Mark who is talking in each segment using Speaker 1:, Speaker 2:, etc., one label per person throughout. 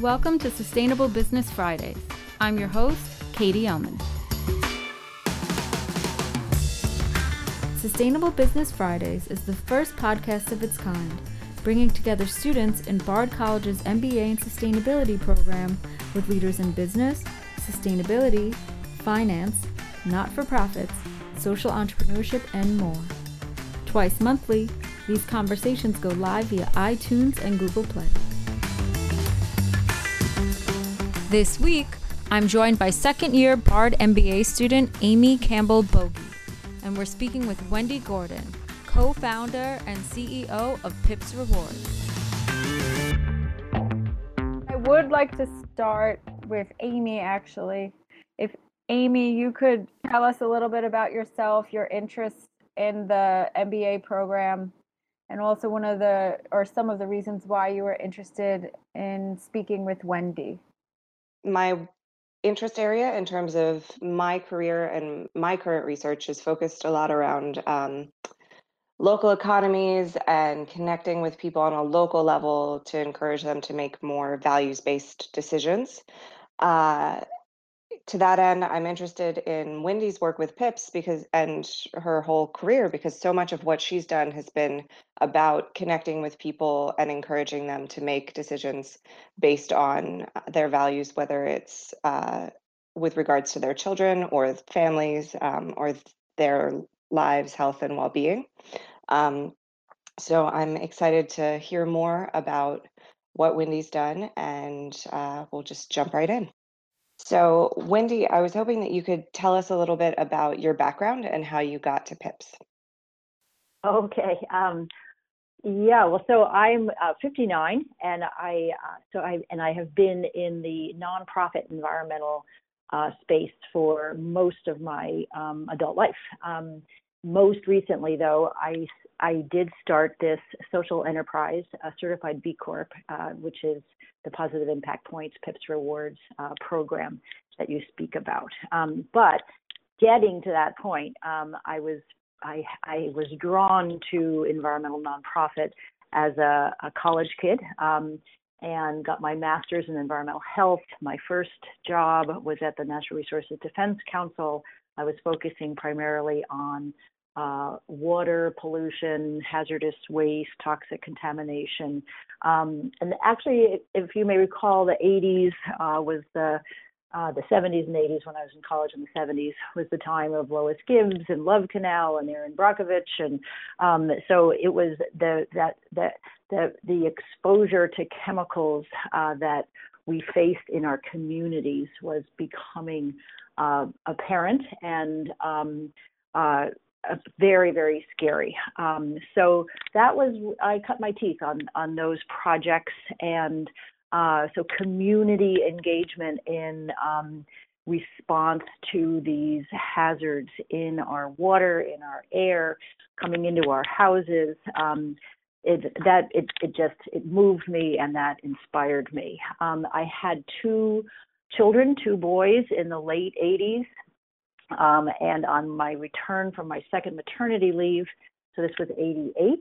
Speaker 1: Welcome to Sustainable Business Fridays. I'm your host, Katie Ellman. Sustainable Business Fridays is the first podcast of its kind, bringing together students in Bard College's MBA in Sustainability program with leaders in business, sustainability, finance, not for profits, social entrepreneurship, and more. Twice monthly, these conversations go live via iTunes and Google Play. This week, I'm joined by second year Bard MBA student Amy Campbell Bogey, and we're speaking with Wendy Gordon, co founder and CEO of Pips Rewards.
Speaker 2: I would like to start with Amy actually. If Amy, you could tell us a little bit about yourself, your interests in the MBA program, and also one of the or some of the reasons why you were interested in speaking with Wendy.
Speaker 3: My interest area in terms of my career and my current research is focused a lot around um, local economies and connecting with people on a local level to encourage them to make more values based decisions. Uh, to that end, I'm interested in Wendy's work with Pips because and her whole career because so much of what she's done has been about connecting with people and encouraging them to make decisions based on uh, their values, whether it's uh, with regards to their children or families um, or their lives, health, and well-being. Um, so I'm excited to hear more about what Wendy's done, and uh, we'll just jump right in. So, Wendy, I was hoping that you could tell us a little bit about your background and how you got to PIPS.
Speaker 4: Okay. Um, yeah. Well, so I'm uh, 59, and I uh, so I and I have been in the nonprofit environmental uh, space for most of my um, adult life. Um, most recently, though, I I did start this social enterprise, a certified B Corp, uh, which is the Positive Impact Points PIPS Rewards uh, program that you speak about. Um, but getting to that point, um, I was I, I, was drawn to environmental nonprofit as a, a college kid um, and got my master's in environmental health. My first job was at the Natural Resources Defense Council. I was focusing primarily on uh, water pollution, hazardous waste, toxic contamination. Um, and actually, if you may recall, the 80s uh, was the uh, the 70s and 80s when I was in college in the 70s was the time of Lois Gibbs and Love Canal and Erin Brockovich and um, so it was the that that the the exposure to chemicals uh, that we faced in our communities was becoming uh, apparent and um, uh, very very scary. Um, so that was i cut my teeth on on those projects and uh, so community engagement in um, response to these hazards in our water in our air coming into our houses um, it that it it just it moved me and that inspired me. Um, i had two children two boys in the late 80s um, and on my return from my second maternity leave, so this was 88,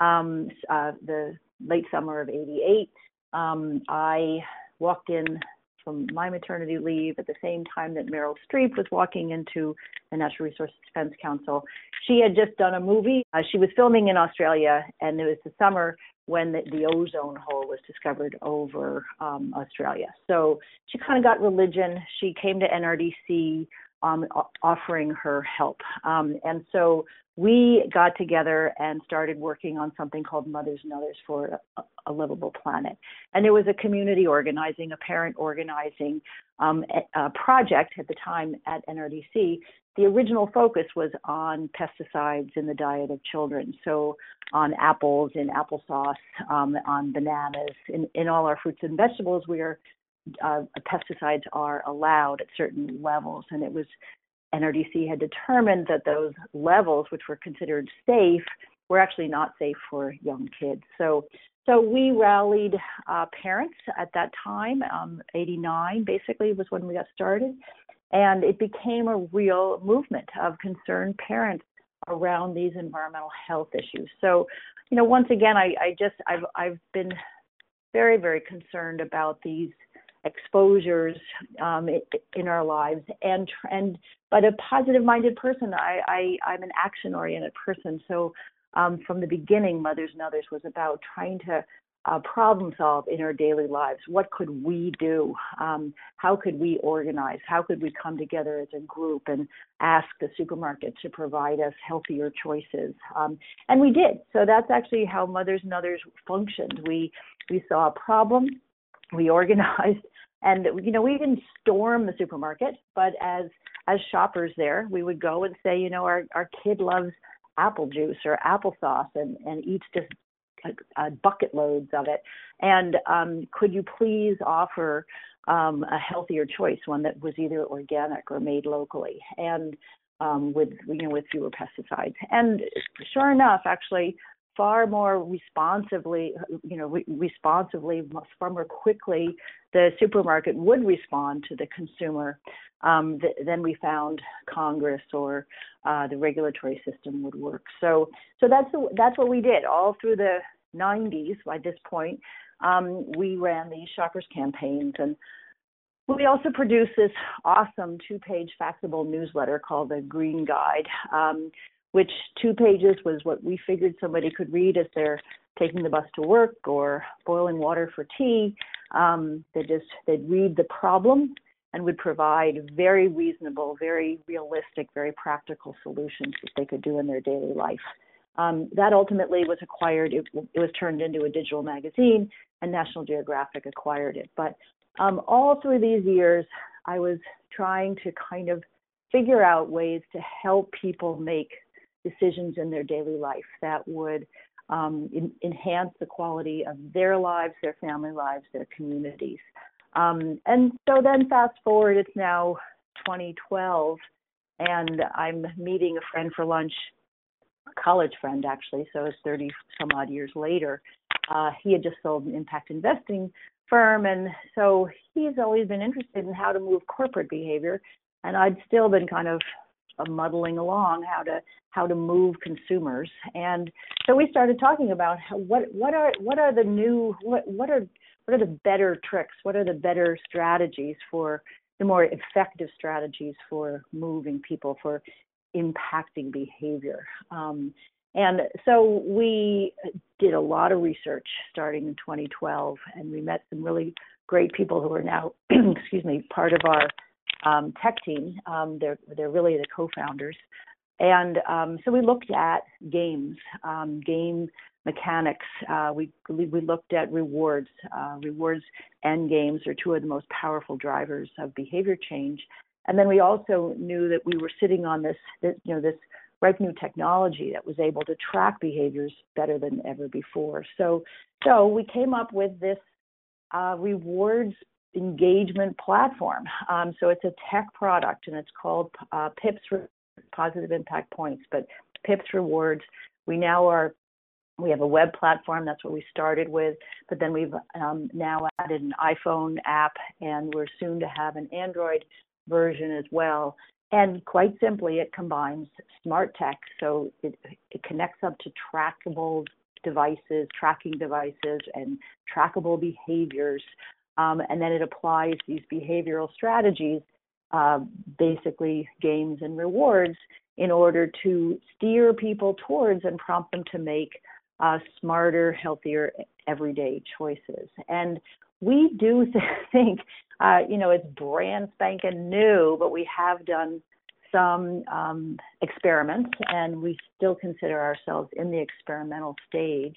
Speaker 4: um, uh, the late summer of 88, um, I walked in from my maternity leave at the same time that Meryl Streep was walking into the Natural Resources Defense Council. She had just done a movie. Uh, she was filming in Australia, and it was the summer when the, the ozone hole was discovered over um, Australia. So she kind of got religion. She came to NRDC um, offering her help. Um, and so we got together and started working on something called Mothers and Others for a, a Livable Planet. And it was a community organizing, a parent organizing um, a, a project at the time at NRDC. The original focus was on pesticides in the diet of children. So on apples, in applesauce, um, on bananas, in, in all our fruits and vegetables, we are uh, pesticides are allowed at certain levels, and it was NRDC had determined that those levels, which were considered safe, were actually not safe for young kids. So, so we rallied uh, parents at that time. Um, 89 basically was when we got started, and it became a real movement of concerned parents around these environmental health issues. So, you know, once again, I, I just I've I've been very, very concerned about these exposures um, in our lives and and but a positive minded person I, I i'm an action oriented person so um, from the beginning mothers and others was about trying to uh, problem solve in our daily lives? What could we do? Um, how could we organize? How could we come together as a group and ask the supermarket to provide us healthier choices? Um, and we did. So that's actually how mothers and others functioned. We we saw a problem we organized and you know we didn't storm the supermarket but as as shoppers there we would go and say you know our our kid loves apple juice or applesauce and and eats just a, a bucket loads of it. And um, could you please offer um, a healthier choice one that was either organic or made locally and um, with you know with fewer pesticides? And sure enough actually far more responsively, you know, re- responsively, far more quickly, the supermarket would respond to the consumer um, th- than we found Congress or uh, the regulatory system would work. So, so that's the, that's what we did all through the 90s. By this point, um, we ran these shoppers campaigns and. We also produced this awesome two-page faxable newsletter called the Green Guide, um, which two pages was what we figured somebody could read as they're taking the bus to work or boiling water for tea. Um, they just they'd read the problem and would provide very reasonable, very realistic, very practical solutions that they could do in their daily life. Um, that ultimately was acquired. It, it, was turned into a digital magazine, and National Geographic acquired it. But um, all through these years, I was trying to kind of figure out ways to help people make decisions in their daily life that would um, in, enhance the quality of their lives, their family lives, their communities. Um, and so then fast forward, it's now 2012, and I'm meeting a friend for lunch, a college friend actually, so it's 30 some odd years later. Uh, he had just sold an impact investing firm, and so he's always been interested in how to move corporate behavior. And I'd still been kind of muddling along how to how to move consumers. And so we started talking about how, what what are what are the new what what are what are the better tricks? What are the better strategies for the more effective strategies for moving people for impacting behavior? Um, and so we did a lot of research starting in 2012 and we met some really great people who are now excuse me part of our um, tech team. Um, they're they're really the co-founders, and um, so we looked at games, um, game mechanics. Uh, we we looked at rewards. Uh, rewards and games are two of the most powerful drivers of behavior change. And then we also knew that we were sitting on this, this you know this ripe new technology that was able to track behaviors better than ever before. So so we came up with this uh, rewards engagement platform. Um, so it's a tech product and it's called uh, PIPS Positive Impact Points, but PIPS Rewards. We now are we have a web platform. That's what we started with, but then we've um, now added an iPhone app, and we're soon to have an Android version as well. And quite simply, it combines smart tech, so it, it connects up to trackable devices, tracking devices, and trackable behaviors um, and then it applies these behavioral strategies, uh, basically games and rewards, in order to steer people towards and prompt them to make uh, smarter, healthier, everyday choices. And we do think, uh, you know, it's brand spanking new, but we have done some um, experiments, and we still consider ourselves in the experimental stage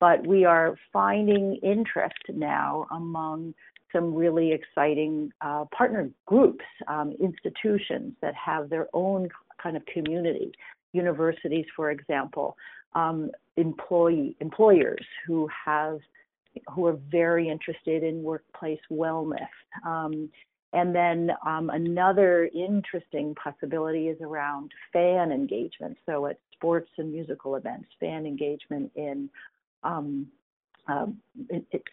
Speaker 4: but we are finding interest now among some really exciting uh, partner groups, um, institutions that have their own kind of community, universities, for example, um, employee employers who have who are very interested in workplace wellness. Um, and then um, another interesting possibility is around fan engagement. So at sports and musical events, fan engagement in um, uh,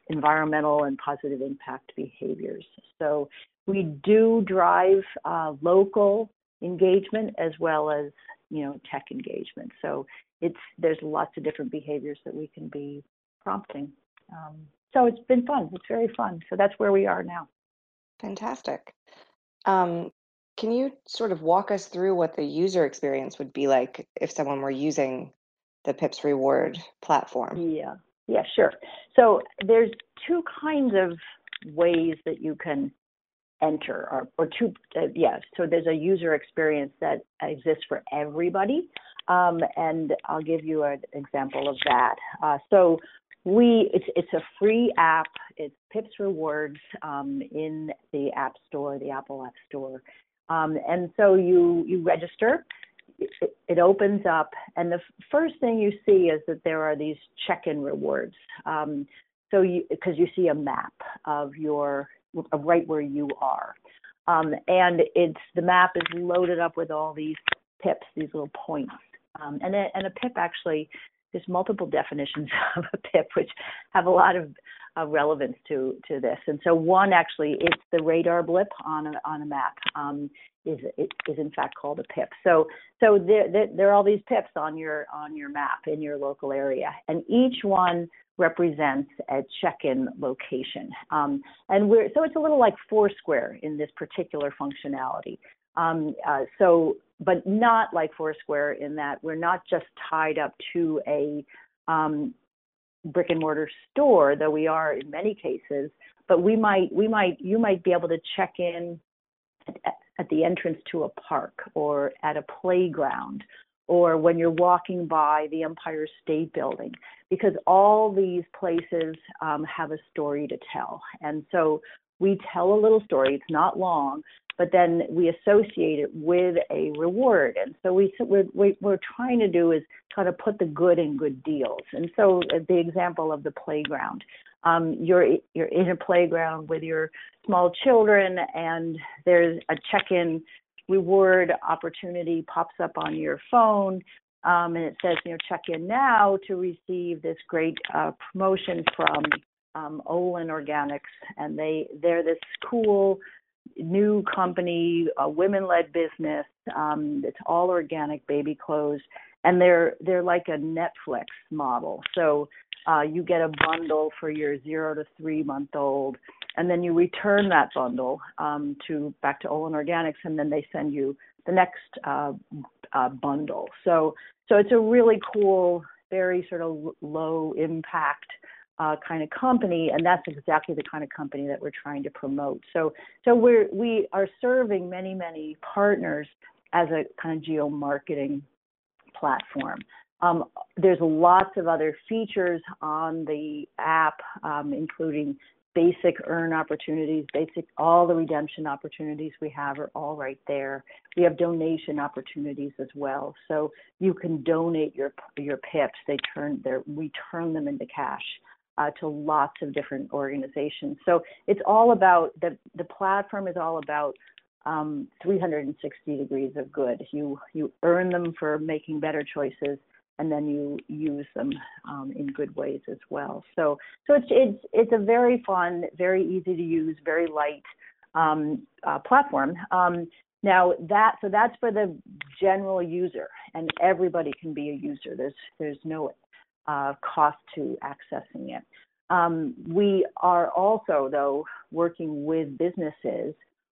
Speaker 4: environmental and positive impact behaviors. So we do drive uh, local engagement as well as you know tech engagement. So it's there's lots of different behaviors that we can be prompting. Um, so it's been fun. It's very fun. So that's where we are now.
Speaker 3: Fantastic. Um, can you sort of walk us through what the user experience would be like if someone were using the PIPS reward platform?
Speaker 4: Yeah, yeah, sure. So there's two kinds of ways that you can enter, or, or two, uh, yes. So there's a user experience that exists for everybody, um, and I'll give you an example of that. Uh, so we, it's it's a free app. It's Pips Rewards um, in the App Store, the Apple App Store, um, and so you you register it, opens up, and the first thing you see is that there are these check-in rewards. Um, so you because you see a map of your of right where you are, um, and it's the map is loaded up with all these pips, these little points, um, and a, and a pip actually there's multiple definitions of a pip which have a lot of uh, relevance to to this. And so one actually it's the radar blip on a on a map. Um, is is in fact called a pip. So so there, there, there are all these pips on your on your map in your local area, and each one represents a check-in location. Um, and we're so it's a little like Foursquare in this particular functionality. Um, uh, so, but not like Foursquare in that we're not just tied up to a um, brick and mortar store, though we are in many cases. But we might, we might, you might be able to check in at, at the entrance to a park or at a playground or when you're walking by the Empire State Building, because all these places um, have a story to tell. And so we tell a little story, it's not long, but then we associate it with a reward. And so we, we're, we're trying to do is try to put the good in good deals. And so uh, the example of the playground, um, you're you're in a playground with your small children, and there's a check-in reward opportunity pops up on your phone, um, and it says, you know, check in now to receive this great uh, promotion from um, Olin Organics, and they they're this cool new company, a women-led business. Um, it's all organic baby clothes, and they're they're like a Netflix model. So uh, you get a bundle for your zero to three month old, and then you return that bundle um, to back to Olin Organics, and then they send you the next uh, uh, bundle. So so it's a really cool, very sort of low impact uh, kind of company, and that's exactly the kind of company that we're trying to promote. So, so we're we are serving many many partners as a kind of geo marketing platform. Um, there's lots of other features on the app, um, including basic earn opportunities, basic all the redemption opportunities we have are all right there. We have donation opportunities as well, so you can donate your your pips. They turn their we turn them into cash uh, to lots of different organizations. So it's all about the the platform is all about um, 360 degrees of good. You you earn them for making better choices, and then you use them um, in good ways as well. So so it's it's it's a very fun, very easy to use, very light um, uh, platform. Um, now that so that's for the general user, and everybody can be a user. There's there's no uh, cost to accessing it. Um, we are also, though, working with businesses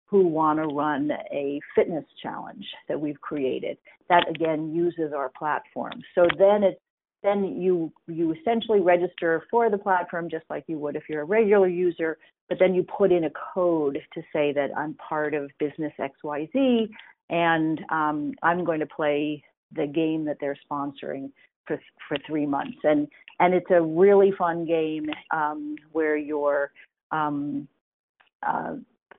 Speaker 4: who want to run a fitness challenge that we've created. That again uses our platform. So then it's then you you essentially register for the platform just like you would if you're a regular user, but then you put in a code to say that I'm part of business XYZ and um, I'm going to play the game that they're sponsoring for for three months, and and it's a really fun game um, where you're um, uh,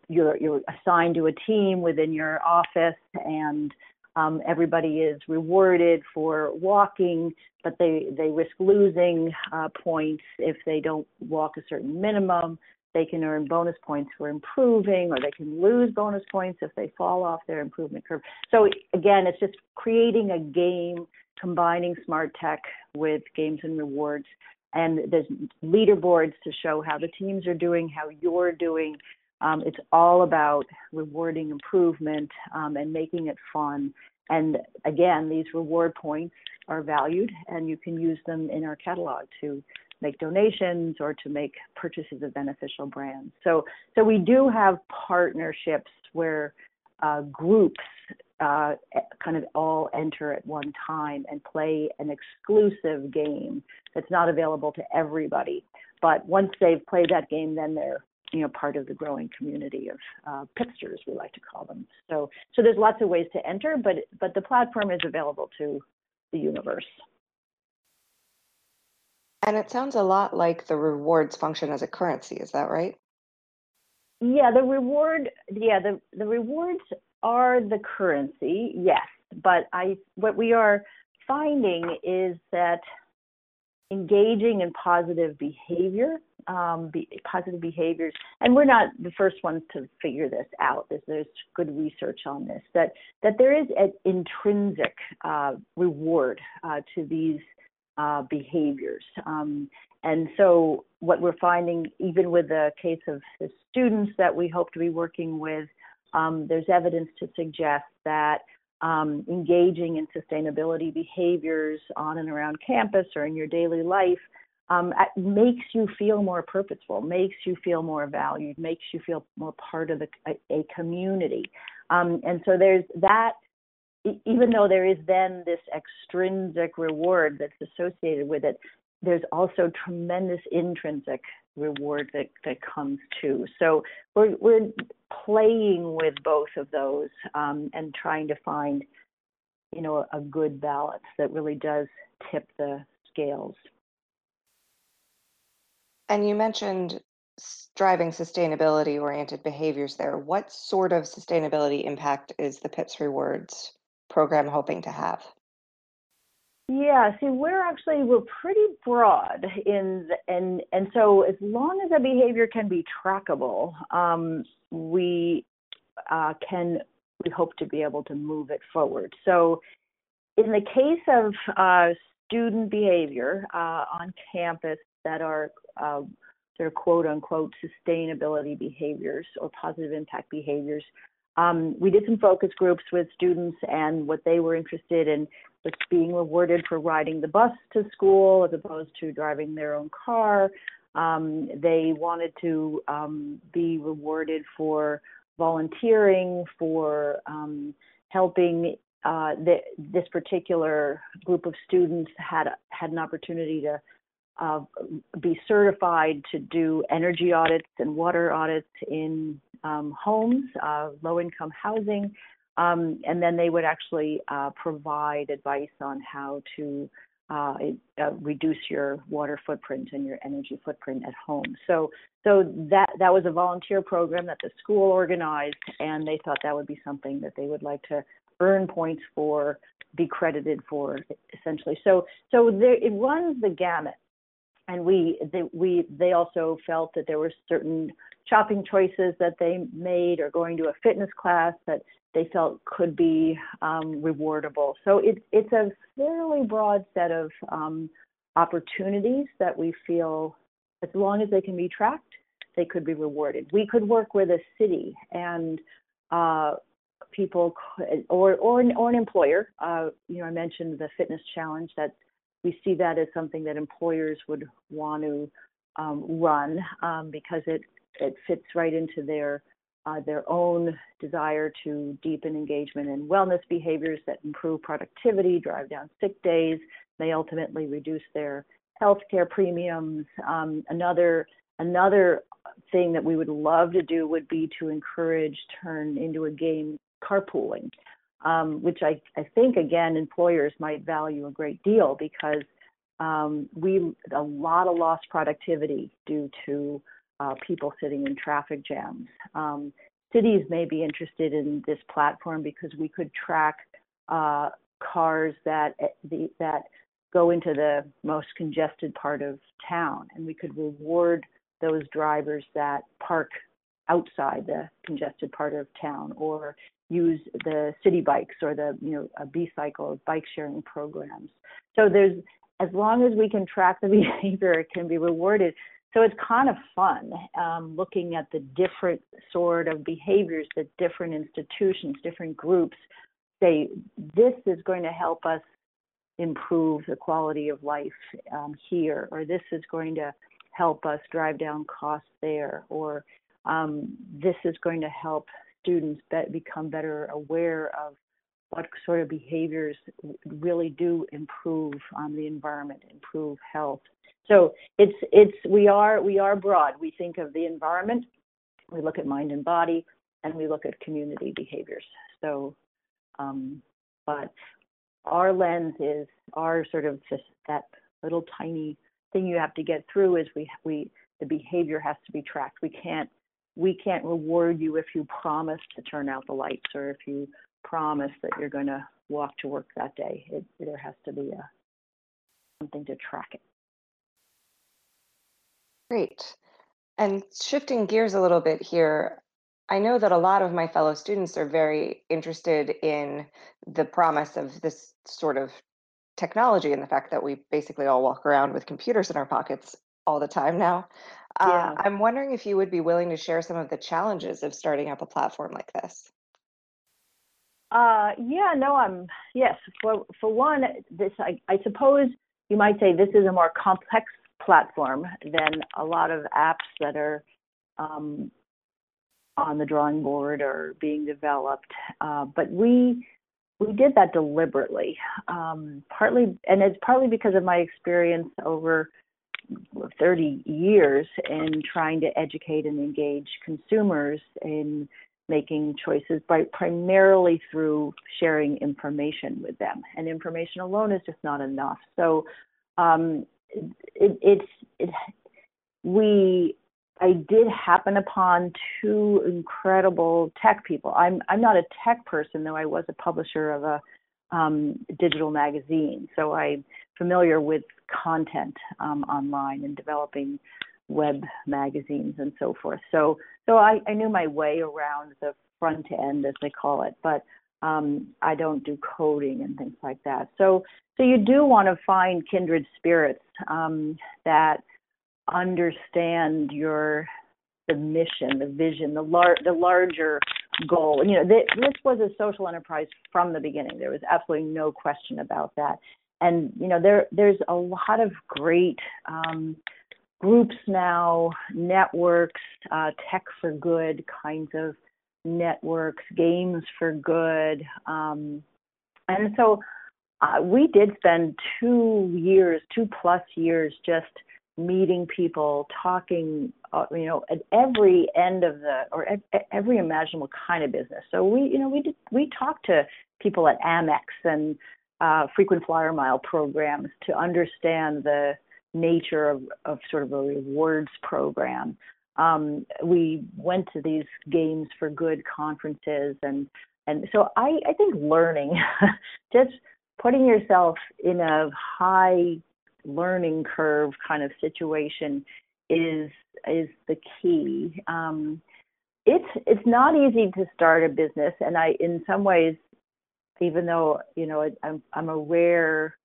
Speaker 4: you're you're assigned to a team within your office, and um, everybody is rewarded for walking, but they they risk losing uh, points if they don't walk a certain minimum. They can earn bonus points for improving, or they can lose bonus points if they fall off their improvement curve. So again, it's just creating a game combining smart tech with games and rewards. And there's leaderboards to show how the teams are doing, how you're doing. Um, it's all about rewarding improvement um, and making it fun. and again, these reward points are valued, and you can use them in our catalog to make donations or to make purchases of beneficial brands. So, so we do have partnerships where uh, groups uh, kind of all enter at one time and play an exclusive game that's not available to everybody. But once they've played that game, then they're you know part of the growing community of uh, pipsters, we like to call them. So so there's lots of ways to enter, but but the platform is available to the universe.
Speaker 3: And it sounds a lot like the rewards function as a currency. Is that right?
Speaker 4: Yeah, the reward. Yeah, the the rewards are the currency. Yes, but I what we are finding is that engaging in positive behavior, um, be, positive behaviors, and we're not the first ones to figure this out. There's, there's good research on this that that there is an intrinsic uh, reward uh, to these uh, behaviors. Um, and so, what we're finding, even with the case of the students that we hope to be working with, um, there's evidence to suggest that um, engaging in sustainability behaviors on and around campus or in your daily life um, makes you feel more purposeful, makes you feel more valued, makes you feel more part of the, a, a community. Um, and so there's that, even though there is then this extrinsic reward that's associated with it, there's also tremendous intrinsic reward that, that comes too. So we're, we're playing with both of those um, and trying to find, you know, a good balance that really does tip the scales.
Speaker 3: And you mentioned driving sustainability oriented behaviors there. What sort of sustainability impact is the PIPS Rewards program hoping to have?
Speaker 4: Yeah, see, we're actually we're pretty broad in the, and and so as long as a behavior can be trackable, um, we uh, can we hope to be able to move it forward. So, in the case of uh, student behavior uh, on campus that are uh, sort of quote unquote sustainability behaviors or positive impact behaviors, um, we did some focus groups with students, and what they were interested in was being rewarded for riding the bus to school as opposed to driving their own car. Um, they wanted to um, be rewarded for volunteering, for um, helping. Uh, the, this particular group of students had had an opportunity to uh, be certified to do energy audits and water audits in um, homes, uh, low income housing, um, and then they would actually uh, provide advice on how to uh, uh, reduce your water footprint and your energy footprint at home. So, so that that was a volunteer program that the school organized, and they thought that would be something that they would like to earn points for, be credited for, essentially. So, so there, it runs the gamut and we they, we they also felt that there were certain shopping choices that they made or going to a fitness class that they felt could be um, rewardable. So it, it's a fairly broad set of um, opportunities that we feel, as long as they can be tracked, they could be rewarded. We could work with a city and uh, people, or or or an employer. Uh, you know, I mentioned the fitness challenge that we see that as something that employers would want to um, run um, because it it fits right into their uh, their own desire to deepen engagement in wellness behaviors that improve productivity, drive down sick days, may ultimately reduce their healthcare premiums. Um, another another thing that we would love to do would be to encourage turn into a game carpooling um, which I, I think again employers might value a great deal because um, we a lot of lost productivity due to uh, people sitting in traffic jams. Um, cities may be interested in this platform because we could track uh, cars that eh, the, that go into the most congested part of town, and we could reward those drivers that park outside the congested part of town or use the city bikes or the you know a B-cycle bike sharing programs. So there's as long as we can track the behavior, it can be rewarded. So it's kind of fun um, looking at the different sort of behaviors that different institutions, different groups say this is going to help us improve the quality of life um, here, or this is going to help us drive down costs there, or um, this is going to help students be- become better aware of what sort of behaviors really do improve um, the environment, improve health. So it's it's we are we are broad. We think of the environment, we look at mind and body, and we look at community behaviors. So, um, but our lens is our sort of just that little tiny thing you have to get through is we we the behavior has to be tracked. We can't we can't reward you if you promise to turn out the lights or if you promise that you're going to walk to work that day. It, there has to be a something to track it.
Speaker 3: Great. And shifting gears a little bit here, I know that a lot of my fellow students are very interested in the promise of this sort of technology and the fact that we basically all walk around with computers in our pockets all the time now. Uh, I'm wondering if you would be willing to share some of the challenges of starting up a platform like this.
Speaker 4: Uh, yeah, no, I'm yes. For for one, this I, I suppose you might say this is a more complex platform than a lot of apps that are um, on the drawing board or being developed. Uh, but we we did that deliberately, um, partly, and it's partly because of my experience over 30 years in trying to educate and engage consumers in making choices by primarily through sharing information with them and information alone is just not enough so um, it, it's it, we I did happen upon two incredible tech people. I'm I'm not a tech person though. I was a publisher of a um, digital magazine, so I'm familiar with content um, online and developing web magazines and so forth. So so I, I knew my way around the front end, as they call it, but um, I don't do coding and things like that. So so you do want to find kindred spirits um, that understand your the mission, the vision, the lar- the larger goal. And you know, th- this was a social enterprise from the beginning. There was absolutely no question about that. And you know, there there's a lot of great um, groups now, networks, uh, tech for good kinds of networks, games for good, um, and so uh, we did spend two years, two plus years, just meeting people, talking, uh, you know, at every end of the or at, every imaginable kind of business. So we, you know, we did we talked to people at Amex and uh, frequent flyer mile programs to understand the nature of, of sort of a rewards program. Um, we went to these games for good conferences and and so I, I think learning, just putting yourself in a high learning curve kind of situation is is the key. Um, it's it's not easy to start a business, and I in some ways, even though you know I'm I'm a rare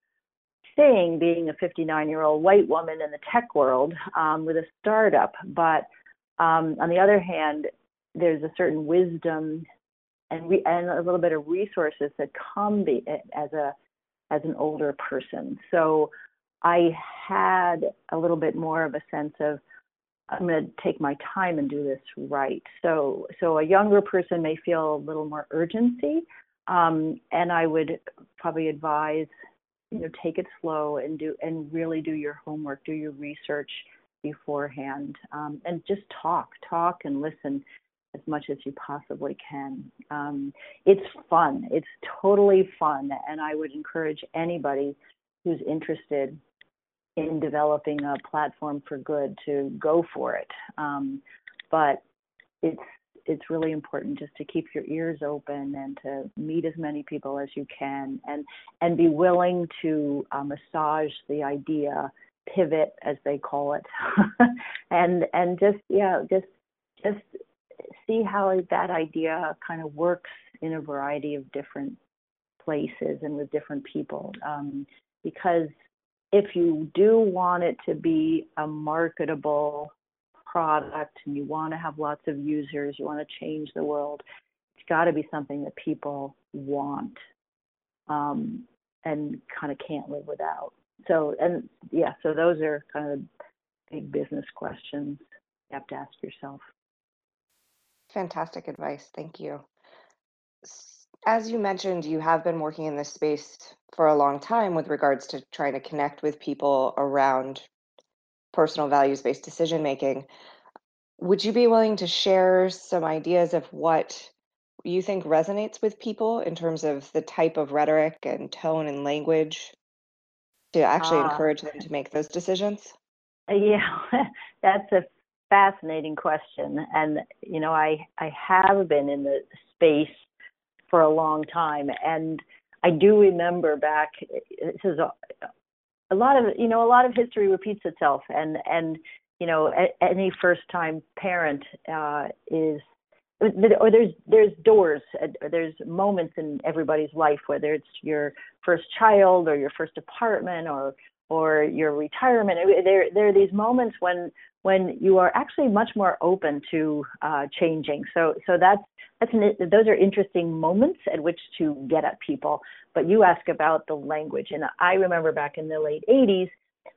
Speaker 4: thing being a 59 year old white woman in the tech world um, with a startup, but um, on the other hand, there's a certain wisdom and we and a little bit of resources that come be, as a as an older person. So I had a little bit more of a sense of I'm going to take my time and do this right. So so a younger person may feel a little more urgency, um, and I would probably advise you know take it slow and do and really do your homework, do your research beforehand, um, and just talk, talk and listen as much as you possibly can. Um, it's fun. It's totally fun, and I would encourage anybody who's interested in developing a platform for good to go for it. Um, but it's it's really important just to keep your ears open and to meet as many people as you can and and be willing to uh, massage the idea pivot as they call it and and just yeah just just see how that idea kind of works in a variety of different places and with different people. Um, because if you do want it to be a marketable product and you want to have lots of users, you want to change the world, it's got to be something that people want um, and kind of can't live without. So, and yeah, so those are kind of big business questions you have to ask yourself.
Speaker 3: Fantastic advice. Thank you. As you mentioned, you have been working in this space for a long time with regards to trying to connect with people around personal values based decision making. Would you be willing to share some ideas of what you think resonates with people in terms of the type of rhetoric and tone and language to actually uh, encourage them to make those decisions?
Speaker 4: Yeah, that's a fascinating question. And, you know, I, I have been in the space for a long time. And I do remember back, this is a, lot of, you know, a lot of history repeats itself. And, and, you know, any first time parent uh, is or there's there's doors there's moments in everybody's life whether it's your first child or your first apartment or or your retirement there there are these moments when when you are actually much more open to uh, changing so so that's that's an, those are interesting moments at which to get at people. But you ask about the language. And i remember back in the late 80s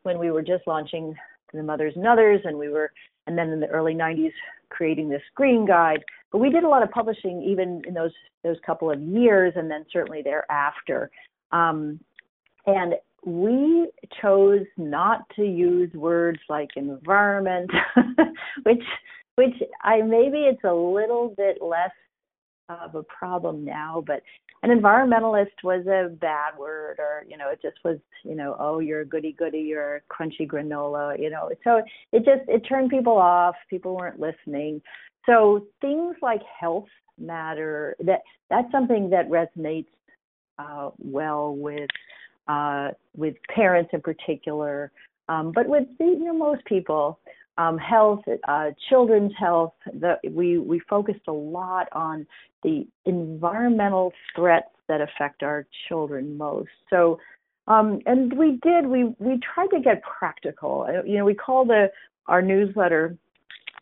Speaker 4: when we were just launching the mothers and others and we were and then in the early 90s creating this green guide. But we did a lot of publishing even in those those couple of years and then certainly thereafter. Um, and we chose not to use words like environment which which i maybe it's a little bit less of a problem now but an environmentalist was a bad word or you know it just was you know oh you're a goody goody you're a crunchy granola you know. So it just it turned people off people weren't listening. So things like health matter that that's something that resonates uh, well with uh, with parents in particular um, but with you know most people um, health, uh, children's health. The, we we focused a lot on the environmental threats that affect our children most. So, um, and we did we we tried to get practical. Uh, you know, we call the our newsletter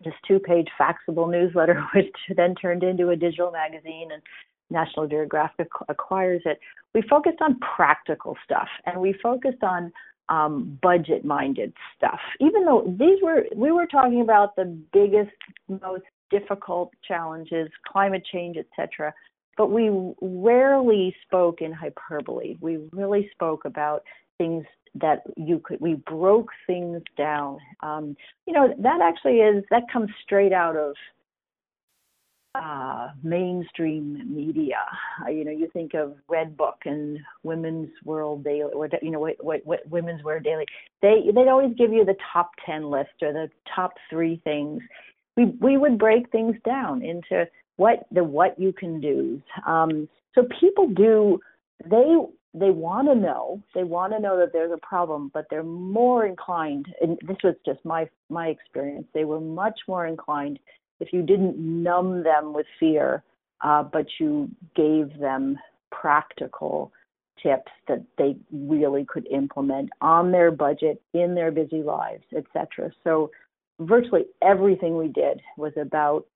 Speaker 4: this two-page faxable newsletter, which then turned into a digital magazine and National Geographic acquires it. We focused on practical stuff, and we focused on um, budget minded stuff. Even though these were, we were talking about the biggest, most difficult challenges, climate change, etc. But we rarely spoke in hyperbole. We really spoke about things that you could, we broke things down. Um, you know, that actually is, that comes straight out of uh, mainstream media. Uh, you know, you think of Redbook and Women's World Daily, or you know, what, what, what Women's Wear Daily. They they'd always give you the top ten list or the top three things. We we would break things down into what the what you can do. Um, so people do they they want to know they want to know that there's a problem but they're more inclined and this was just my my experience they were much more inclined if you didn't numb them with fear, uh, but you gave them practical tips that they really could implement on their budget, in their busy lives, etc. So virtually everything we did was about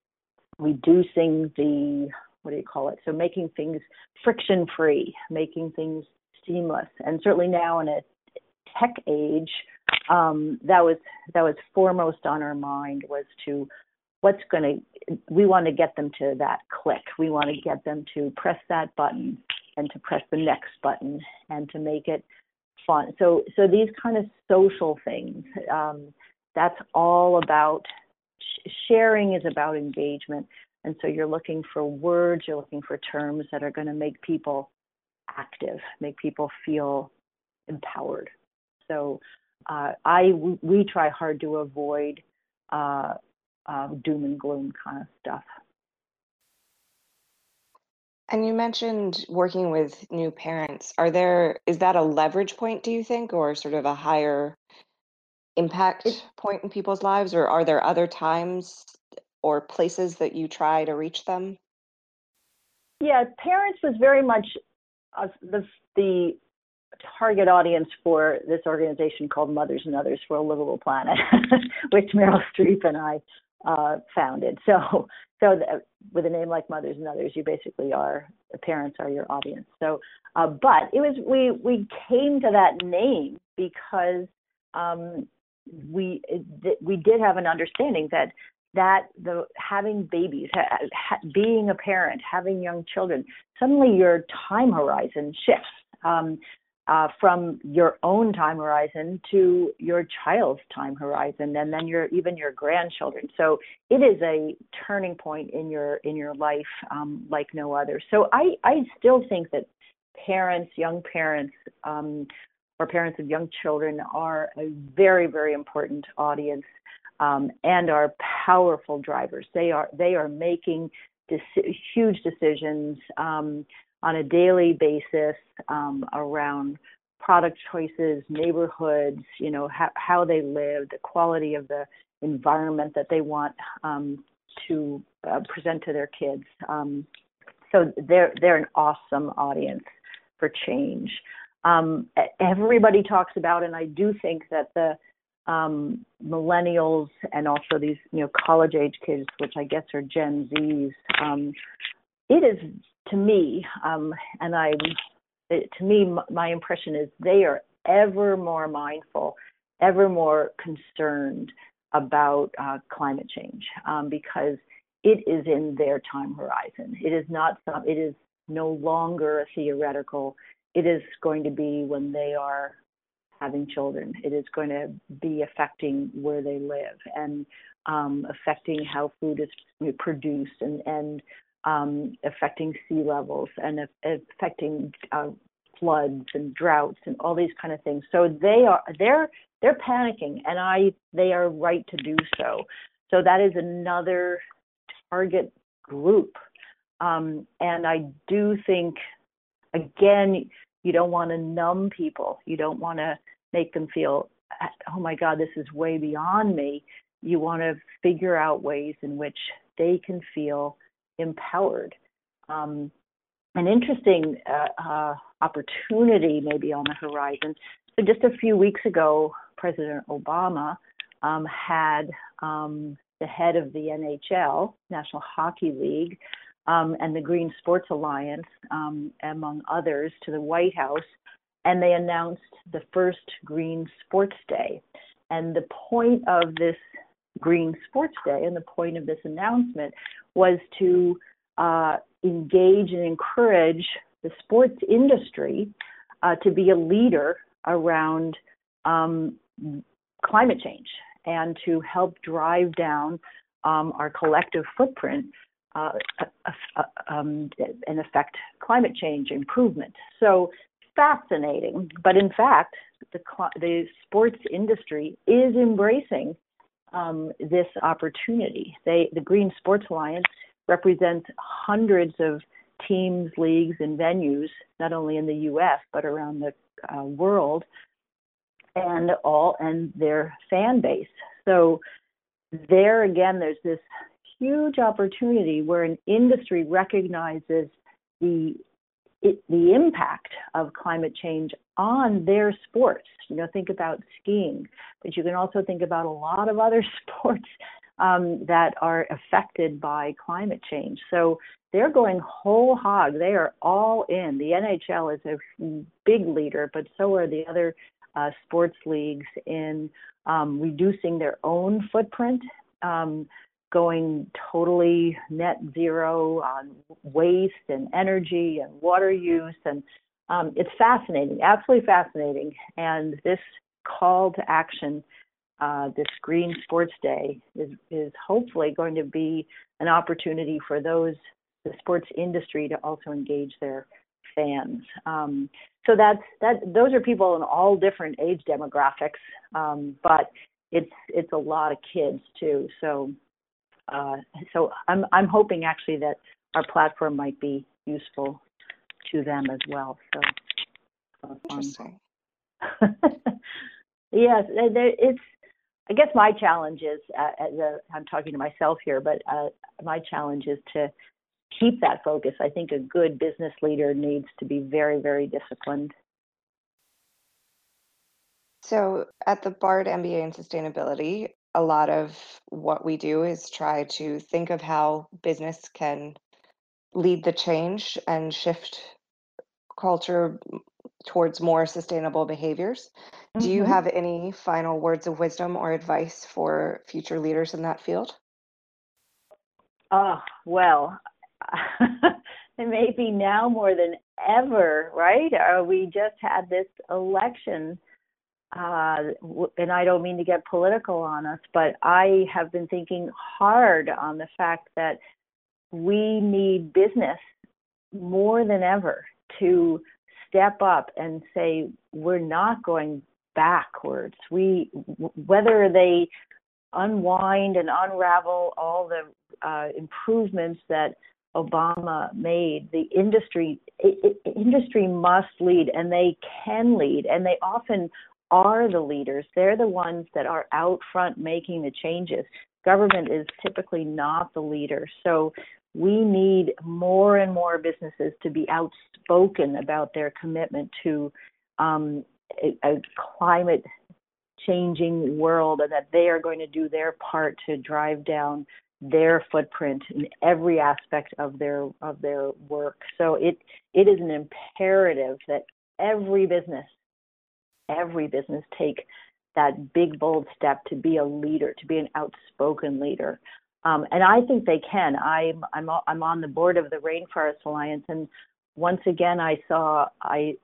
Speaker 4: reducing the what do you call it? So making things friction free, making things seamless, and certainly now in a tech age, um, that was that was foremost on our mind was to what's going to we want to get them to that click. We want to get them to press that button and to press the next button and to make it fun. So so these kind of social things um, that's all about sharing is about engagement. And so you're looking for words you're looking for terms that are going to make people active make people feel empowered. So uh, I we try hard to avoid uh, um, doom and gloom kind of stuff.
Speaker 3: And you mentioned working with new parents. Are there is that a leverage point, do you think, or sort of a higher impact point in people's lives, or are there other times or places that you try to reach them?
Speaker 4: Yeah, parents was very much uh, the the target audience for this organization called Mothers and Others for a Livable Planet, which Meryl Streep and I uh, founded. So, so with a name like Mothers and Others, you basically are the parents are your audience. So, uh, but it was we we came to that name because um, we we did have an understanding that that the having babies, ha, ha, being a parent, having young children, suddenly your time horizon shifts. Um, uh, from your own time horizon to your child's time horizon, and then your even your grandchildren. So it is a turning point in your in your life um, like no other. So I I still think that parents, young parents, um, or parents of young children are a very very important audience um, and are powerful drivers. They are they are making huge decisions. On a daily basis um, around product choices, neighborhoods, you know, how, how they live, the quality of the environment that they want um, to uh, present to their kids. Um, so they're they're an awesome audience for change. Um, everybody talks about, and I do think that the um, millennials and also these you know college age kids, which I guess are Gen Zs, um, it is to me, um, and I, to me, my impression is they are ever more mindful, ever more concerned about uh, climate change um, because it is in their time horizon. It is not some. It is no longer a theoretical. It is going to be when they are having children. It is going to be affecting where they live and um, affecting how food is produced and and um, affecting sea levels and affecting uh, floods and droughts and all these kind of things. So they are they're they're panicking, and I they are right to do so. So that is another target group, um, and I do think again you don't want to numb people. You don't want to make them feel oh my god this is way beyond me. You want to figure out ways in which they can feel empowered. Um, an interesting uh, uh, opportunity maybe on the horizon. So just a few weeks ago, President Obama um, had um, the head of the NHL, National Hockey League, um, and the Green Sports Alliance, um, among others, to the White House, and they announced the first Green Sports Day. And the point of this Green Sports Day and the point of this announcement was to uh, engage and encourage the sports industry uh, to be a leader around um, climate change and to help drive down um, our collective footprint uh, um, and affect climate change improvement. So fascinating, but in fact, the, the sports industry is embracing um, this opportunity. They, the Green Sports Alliance represents hundreds of teams, leagues, and venues, not only in the U.S. but around the uh, world, and all and their fan base. So there again, there's this huge opportunity where an industry recognizes the it, the impact of climate change on their sports. You know, think about skiing, but you can also think about a lot of other sports um, that are affected by climate change. So they're going whole hog. They are all in. The NHL is a big leader, but so are the other uh, sports leagues in um, reducing their own footprint. Um, going totally net zero on waste and energy and water use. And um, it's fascinating, absolutely fascinating. And this call to action, uh, this Green Sports Day, is, is hopefully going to be an opportunity for those, the sports industry, to also engage their fans. Um, so that's that. Those are people in all different age demographics, um, but it's it's a lot of kids too. So uh, so I'm I'm hoping actually that our platform might be useful to them as well. So
Speaker 3: interesting.
Speaker 4: yes, it's. I guess my challenge is, uh, as a, I'm talking to myself here, but uh, my challenge is to keep that focus. I think a good business leader needs to be very, very disciplined.
Speaker 3: So, at the Bard MBA in Sustainability, a lot of what we do is try to think of how business can lead the change and shift culture towards more sustainable behaviors. Mm-hmm. Do you mm-hmm. have any final words of wisdom or advice for future leaders in that field?
Speaker 4: Oh, well, it may be now more than ever, right? Uh, we just had this election, uh, and I don't mean to get political on us, but I have been thinking hard on the fact that we need business more than ever to step up and say we're not going backwards. We whether they unwind and unravel all the uh, improvements that Obama made, the industry it, it, industry must lead, and they can lead, and they often are the leaders. They're the ones that are out front making the changes. Government is typically not the leader, so we need more and more businesses to be outspoken about their commitment to um, a, a climate changing world and that they are going to do their part to drive down their footprint in every aspect of their of their work. So it it is an imperative that every business every business take that big bold step to be a leader, to be an outspoken leader. Um, and I think they can. I'm I'm I'm on the board of the Rainforest Alliance, and once again, I saw I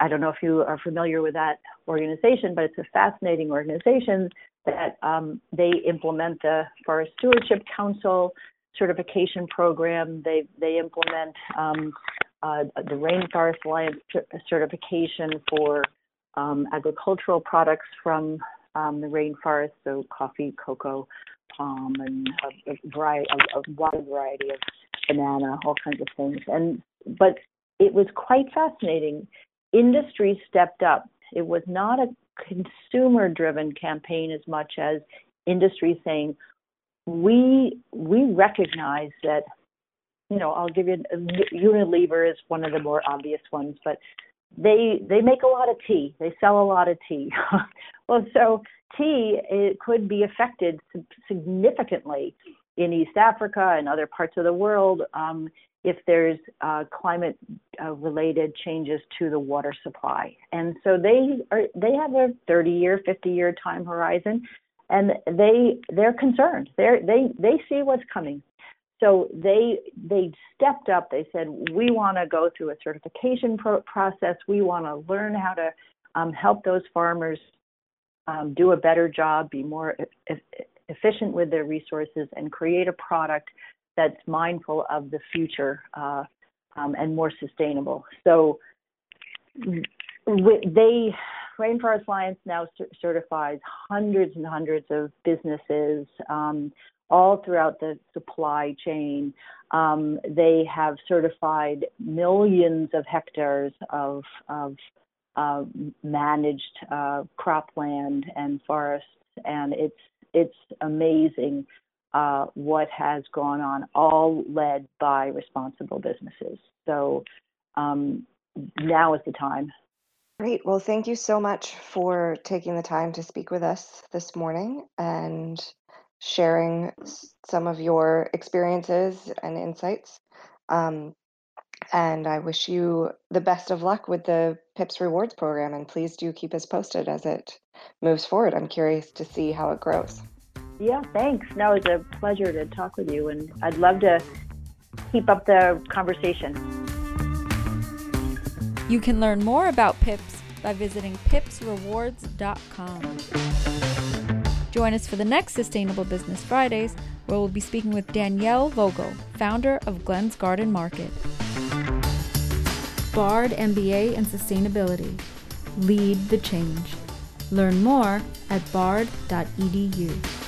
Speaker 4: I don't know if you are familiar with that organization, but it's a fascinating organization that um, they implement the Forest Stewardship Council certification program. They they implement um, uh, the Rainforest Alliance certification for um, agricultural products from um, the rainforest, so coffee, cocoa, palm, and a, a variety, a, a wide variety of banana, all kinds of things. And but it was quite fascinating. Industry stepped up. It was not a consumer driven campaign as much as industry saying we we recognize that you know I'll give you Unilever is one of the more obvious ones but they they make a lot of tea they sell a lot of tea well so tea it could be affected significantly in East Africa and other parts of the world um, if there's uh, climate uh, related changes to the water supply. And so they are they have a 30 year, 50 year time horizon, and they they're concerned. They they they see what's coming. So they they stepped up. They said we want to go through a certification pro- process. We want to learn how to um, help those farmers um, do a better job, be more e- efficient with their resources, and create a product that's mindful of the future uh, um, and more sustainable. So they Rainforest Alliance now certifies hundreds and hundreds of businesses um, all throughout the supply chain. Um, they have certified millions of hectares of, of uh, managed uh, cropland and forests, and it's it's amazing uh, what has gone on, all led by responsible businesses. So um, now is the time.
Speaker 3: Great. Well, thank you so much for taking the time to speak with us this morning and sharing some of your experiences and insights. Um, and I wish you the best of luck with the PIPS Rewards program. And please do keep us posted as it moves forward. I'm curious to see how it grows.
Speaker 4: Yeah, thanks. No, it's a pleasure to talk with you. And I'd love to keep up the conversation.
Speaker 1: You can learn more about PIPS by visiting pipsrewards.com. Join us for the next Sustainable Business Fridays, where we'll be speaking with Danielle Vogel, founder of Glen's Garden Market. Bard MBA in Sustainability. Lead the change. Learn more at bard.edu.